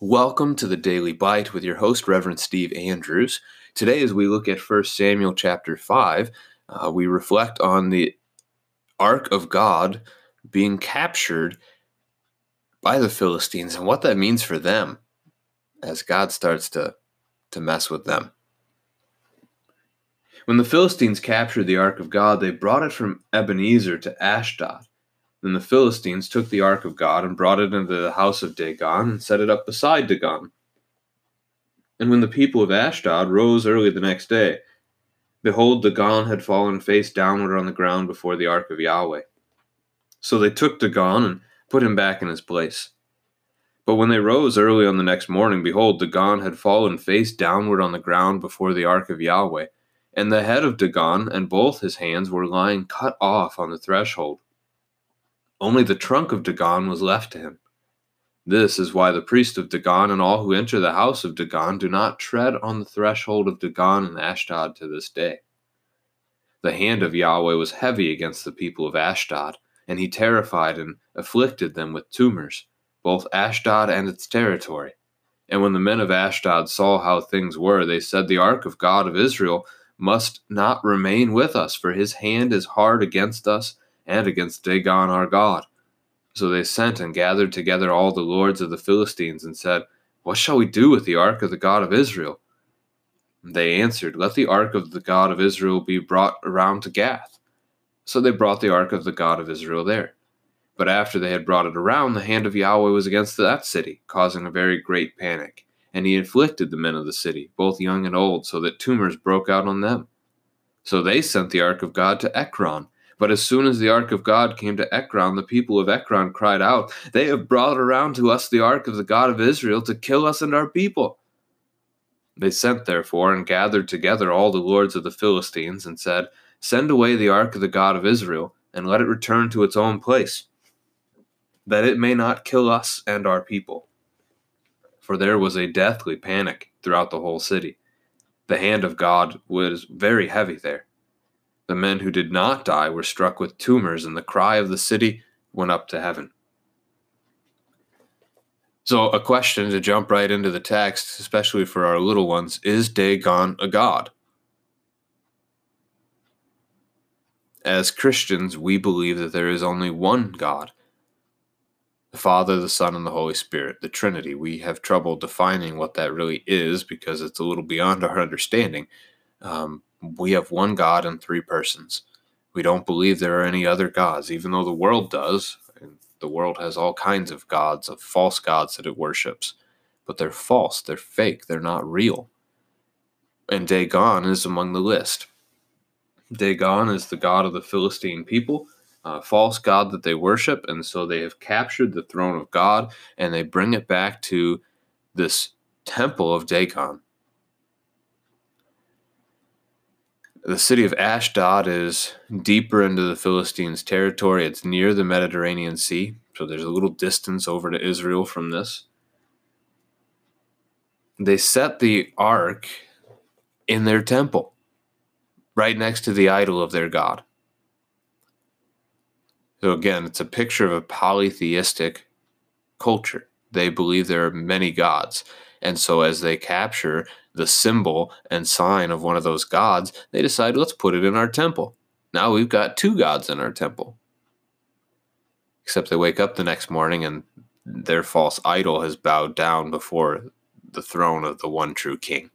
Welcome to the Daily Bite with your host, Reverend Steve Andrews. Today, as we look at 1 Samuel chapter 5, uh, we reflect on the Ark of God being captured by the Philistines and what that means for them as God starts to, to mess with them. When the Philistines captured the Ark of God, they brought it from Ebenezer to Ashdod. Then the Philistines took the ark of God and brought it into the house of Dagon and set it up beside Dagon. And when the people of Ashdod rose early the next day, behold, Dagon had fallen face downward on the ground before the ark of Yahweh. So they took Dagon and put him back in his place. But when they rose early on the next morning, behold, Dagon had fallen face downward on the ground before the ark of Yahweh, and the head of Dagon and both his hands were lying cut off on the threshold. Only the trunk of Dagon was left to him. This is why the priest of Dagon and all who enter the house of Dagon do not tread on the threshold of Dagon and Ashdod to this day. The hand of Yahweh was heavy against the people of Ashdod, and he terrified and afflicted them with tumors, both Ashdod and its territory. And when the men of Ashdod saw how things were, they said, The ark of God of Israel must not remain with us, for his hand is hard against us and against Dagon our God. So they sent and gathered together all the lords of the Philistines and said, What shall we do with the ark of the God of Israel? And they answered, Let the ark of the God of Israel be brought around to Gath. So they brought the ark of the God of Israel there. But after they had brought it around, the hand of Yahweh was against that city, causing a very great panic. And he afflicted the men of the city, both young and old, so that tumors broke out on them. So they sent the ark of God to Ekron but as soon as the ark of God came to Ekron, the people of Ekron cried out, They have brought around to us the ark of the God of Israel to kill us and our people. They sent, therefore, and gathered together all the lords of the Philistines, and said, Send away the ark of the God of Israel, and let it return to its own place, that it may not kill us and our people. For there was a deathly panic throughout the whole city. The hand of God was very heavy there the men who did not die were struck with tumors, and the cry of the city went up to heaven. So, a question to jump right into the text, especially for our little ones is Dagon a god? As Christians, we believe that there is only one God the Father, the Son, and the Holy Spirit, the Trinity. We have trouble defining what that really is because it's a little beyond our understanding. Um, we have one God and three persons. We don't believe there are any other gods, even though the world does. And the world has all kinds of gods, of false gods that it worships. But they're false, they're fake, they're not real. And Dagon is among the list. Dagon is the god of the Philistine people, a false god that they worship, and so they have captured the throne of God and they bring it back to this temple of Dagon. The city of Ashdod is deeper into the Philistines' territory. It's near the Mediterranean Sea, so there's a little distance over to Israel from this. They set the ark in their temple, right next to the idol of their god. So, again, it's a picture of a polytheistic culture. They believe there are many gods. And so, as they capture the symbol and sign of one of those gods, they decide, let's put it in our temple. Now we've got two gods in our temple. Except they wake up the next morning and their false idol has bowed down before the throne of the one true king.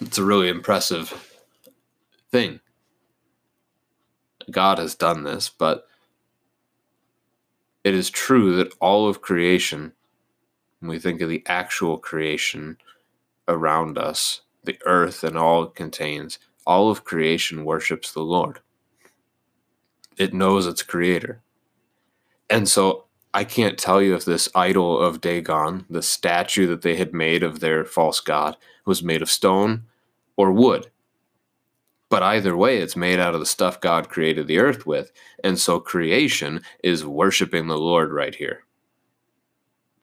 It's a really impressive thing. God has done this, but it is true that all of creation when we think of the actual creation around us, the earth and all it contains, all of creation worships the Lord. It knows its creator. And so I can't tell you if this idol of Dagon, the statue that they had made of their false god, was made of stone or wood. But either way, it's made out of the stuff God created the earth with. And so creation is worshiping the Lord right here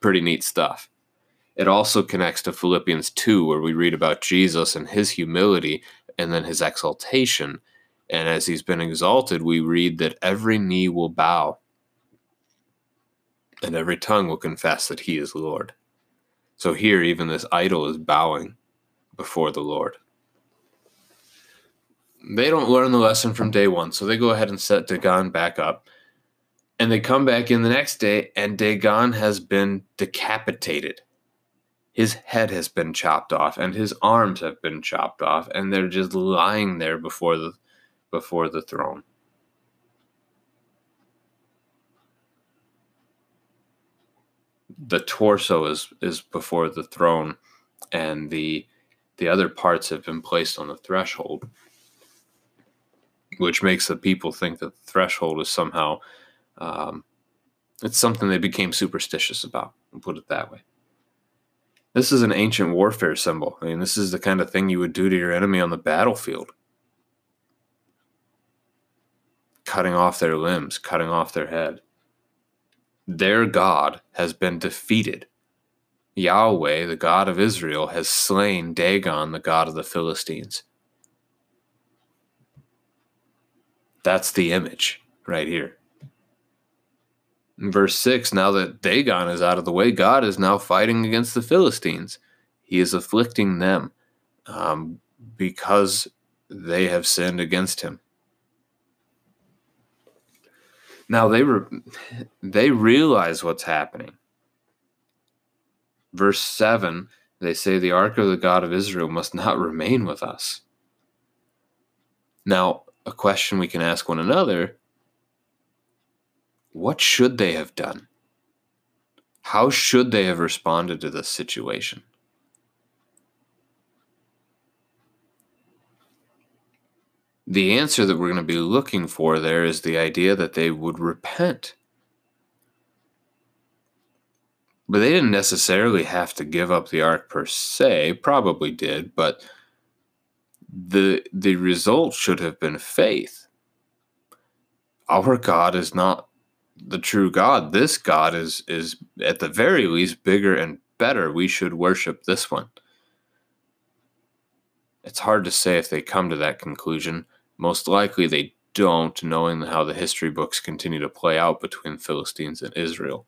pretty neat stuff. It also connects to Philippians 2, where we read about Jesus and his humility and then his exaltation. And as he's been exalted, we read that every knee will bow. and every tongue will confess that he is Lord. So here, even this idol is bowing before the Lord. They don't learn the lesson from day one, so they go ahead and set Dagon back up. And they come back in the next day, and Dagon has been decapitated. His head has been chopped off, and his arms have been chopped off, and they're just lying there before the before the throne. the torso is is before the throne and the the other parts have been placed on the threshold which makes the people think that the threshold is somehow um, it's something they became superstitious about and put it that way this is an ancient warfare symbol i mean this is the kind of thing you would do to your enemy on the battlefield cutting off their limbs cutting off their head their God has been defeated. Yahweh, the God of Israel, has slain Dagon, the God of the Philistines. That's the image right here. In verse 6 now that Dagon is out of the way, God is now fighting against the Philistines. He is afflicting them um, because they have sinned against him. Now they they realize what's happening. Verse 7, they say the ark of the God of Israel must not remain with us. Now, a question we can ask one another, what should they have done? How should they have responded to this situation? the answer that we're going to be looking for there is the idea that they would repent. But they didn't necessarily have to give up the ark per se, probably did, but the the result should have been faith. Our God is not the true God. This God is is at the very least bigger and better. We should worship this one. It's hard to say if they come to that conclusion. Most likely they don't, knowing how the history books continue to play out between Philistines and Israel.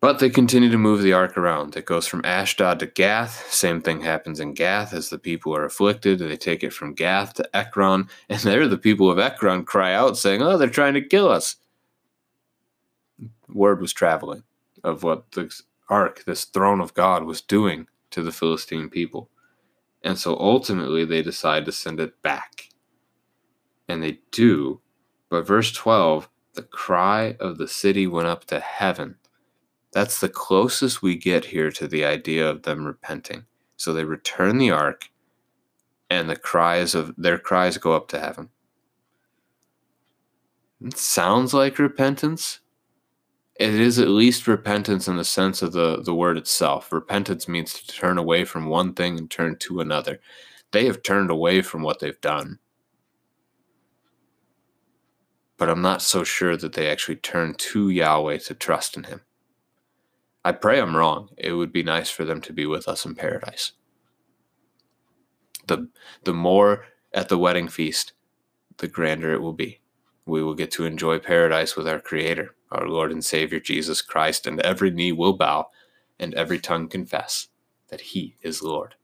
But they continue to move the ark around. It goes from Ashdod to Gath. Same thing happens in Gath as the people are afflicted. They take it from Gath to Ekron, and there the people of Ekron cry out, saying, Oh, they're trying to kill us. Word was traveling of what the ark, this throne of God, was doing to the Philistine people. And so ultimately they decide to send it back. And they do. But verse 12, the cry of the city went up to heaven. That's the closest we get here to the idea of them repenting. So they return the ark, and the cries of their cries go up to heaven. It sounds like repentance, it is at least repentance in the sense of the, the word itself. Repentance means to turn away from one thing and turn to another. They have turned away from what they've done. But I'm not so sure that they actually turn to Yahweh to trust in Him. I pray I'm wrong. It would be nice for them to be with us in paradise. The, the more at the wedding feast, the grander it will be. We will get to enjoy paradise with our Creator our Lord and Savior Jesus Christ, and every knee will bow and every tongue confess that He is Lord.